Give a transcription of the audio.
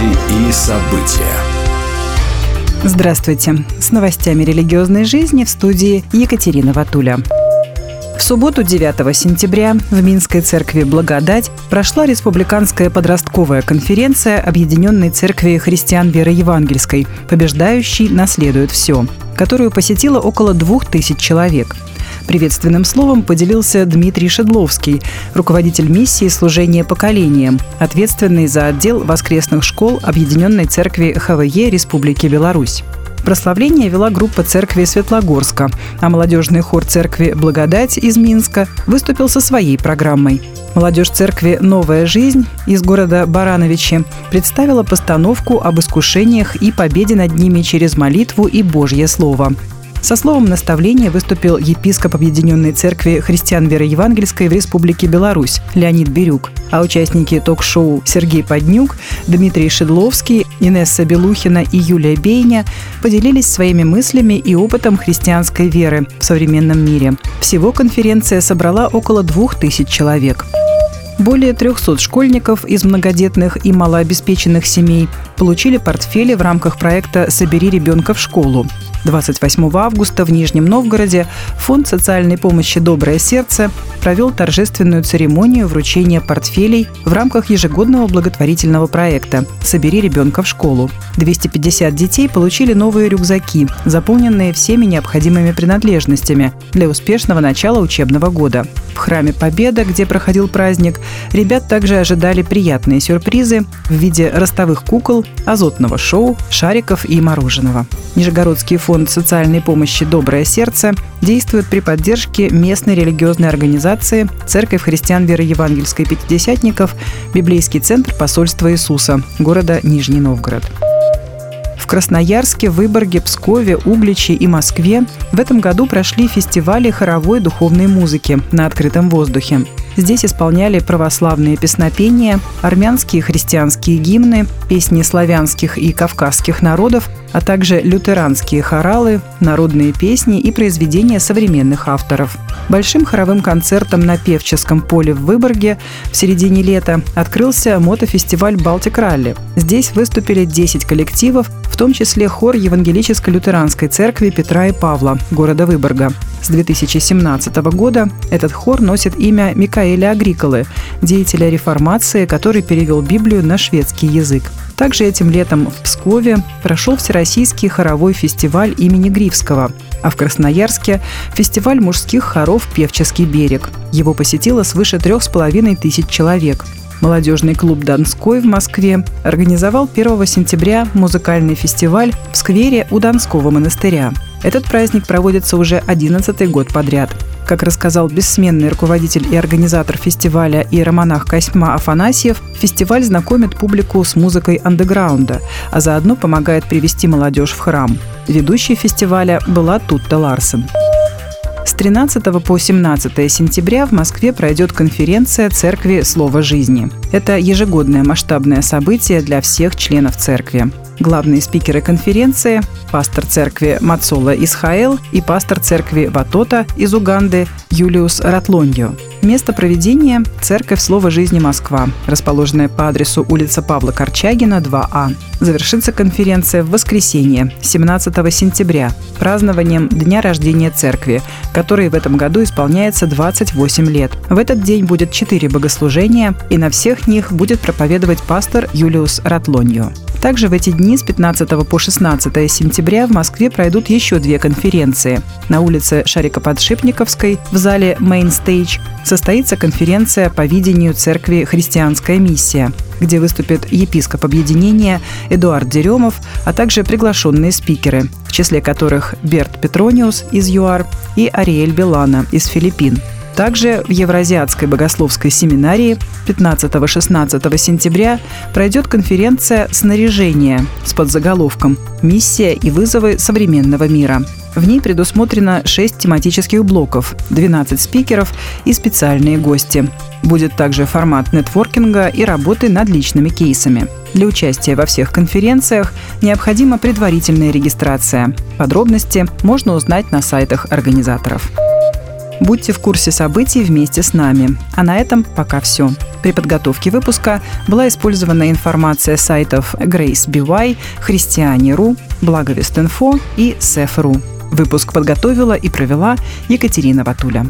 Новости и события. Здравствуйте. С новостями религиозной жизни в студии Екатерина Ватуля. В субботу 9 сентября в Минской церкви «Благодать» прошла республиканская подростковая конференция Объединенной церкви христиан веры евангельской «Побеждающий наследует все», которую посетило около двух тысяч человек – Приветственным словом поделился Дмитрий Шедловский, руководитель миссии служения поколением, ответственный за отдел воскресных школ Объединенной церкви ХВЕ Республики Беларусь. Прославление вела группа церкви Светлогорска, а молодежный хор церкви «Благодать» из Минска выступил со своей программой. Молодежь церкви «Новая жизнь» из города Барановичи представила постановку об искушениях и победе над ними через молитву и Божье Слово. Со словом наставления выступил епископ Объединенной Церкви Христиан Веры Евангельской в Республике Беларусь Леонид Бирюк, а участники ток-шоу Сергей Поднюк, Дмитрий Шедловский, Инесса Белухина и Юлия Бейня поделились своими мыслями и опытом христианской веры в современном мире. Всего конференция собрала около двух тысяч человек. Более 300 школьников из многодетных и малообеспеченных семей получили портфели в рамках проекта «Собери ребенка в школу». 28 августа в Нижнем Новгороде Фонд социальной помощи «Доброе сердце» провел торжественную церемонию вручения портфелей в рамках ежегодного благотворительного проекта «Собери ребенка в школу». 250 детей получили новые рюкзаки, заполненные всеми необходимыми принадлежностями для успешного начала учебного года. В храме Победа, где проходил праздник, ребят также ожидали приятные сюрпризы в виде ростовых кукол, азотного шоу, шариков и мороженого. Нижегородский фонд социальной помощи «Доброе сердце» действует при поддержке местной религиозной организации Церковь христиан веры евангельской пятидесятников Библейский центр посольства Иисуса города Нижний Новгород. В Красноярске, Выборге, Пскове, Угличе и Москве в этом году прошли фестивали хоровой духовной музыки на открытом воздухе. Здесь исполняли православные песнопения, армянские христианские гимны, песни славянских и кавказских народов, а также лютеранские хоралы, народные песни и произведения современных авторов. Большим хоровым концертом на Певческом поле в Выборге в середине лета открылся мотофестиваль «Балтик Ралли». Здесь выступили 10 коллективов, в том числе хор Евангелической лютеранской церкви Петра и Павла города Выборга. С 2017 года этот хор носит имя Микаэля Агриколы, деятеля реформации, который перевел Библию на шведский язык. Также этим летом в Пскове прошел Всероссийский хоровой фестиваль имени Гривского, а в Красноярске – фестиваль мужских хоров «Певческий берег». Его посетило свыше трех с половиной тысяч человек. Молодежный клуб «Донской» в Москве организовал 1 сентября музыкальный фестиваль в сквере у Донского монастыря. Этот праздник проводится уже 11 год подряд. Как рассказал бессменный руководитель и организатор фестиваля иеромонах Косьма Афанасьев, фестиваль знакомит публику с музыкой андеграунда, а заодно помогает привести молодежь в храм. Ведущей фестиваля была Тутта Ларсен. С 13 по 17 сентября в Москве пройдет конференция «Церкви. Слово жизни». Это ежегодное масштабное событие для всех членов церкви. Главные спикеры конференции – пастор церкви Мацола Исхаэл и пастор церкви Ватота из Уганды Юлиус Ратлоньо. Место проведения – Церковь Слова Жизни Москва, расположенная по адресу улица Павла Корчагина, 2А. Завершится конференция в воскресенье, 17 сентября, празднованием Дня рождения Церкви, который в этом году исполняется 28 лет. В этот день будет четыре богослужения, и на всех них будет проповедовать пастор Юлиус Ратлоньо. Также в эти дни с 15 по 16 сентября в Москве пройдут еще две конференции. На улице Шарика-Подшипниковской в зале Main Stage состоится конференция по видению церкви «Христианская миссия», где выступит епископ объединения Эдуард Деремов, а также приглашенные спикеры, в числе которых Берт Петрониус из ЮАР и Ариэль Белана из Филиппин. Также в Евразиатской богословской семинарии 15-16 сентября пройдет конференция «Снаряжение» с подзаголовком «Миссия и вызовы современного мира». В ней предусмотрено 6 тематических блоков, 12 спикеров и специальные гости. Будет также формат нетворкинга и работы над личными кейсами. Для участия во всех конференциях необходима предварительная регистрация. Подробности можно узнать на сайтах организаторов. Будьте в курсе событий вместе с нами. А на этом пока все. При подготовке выпуска была использована информация сайтов Grace BY, Христиане.ру, Благовест.инфо и Сеф.ру. Выпуск подготовила и провела Екатерина Ватуля.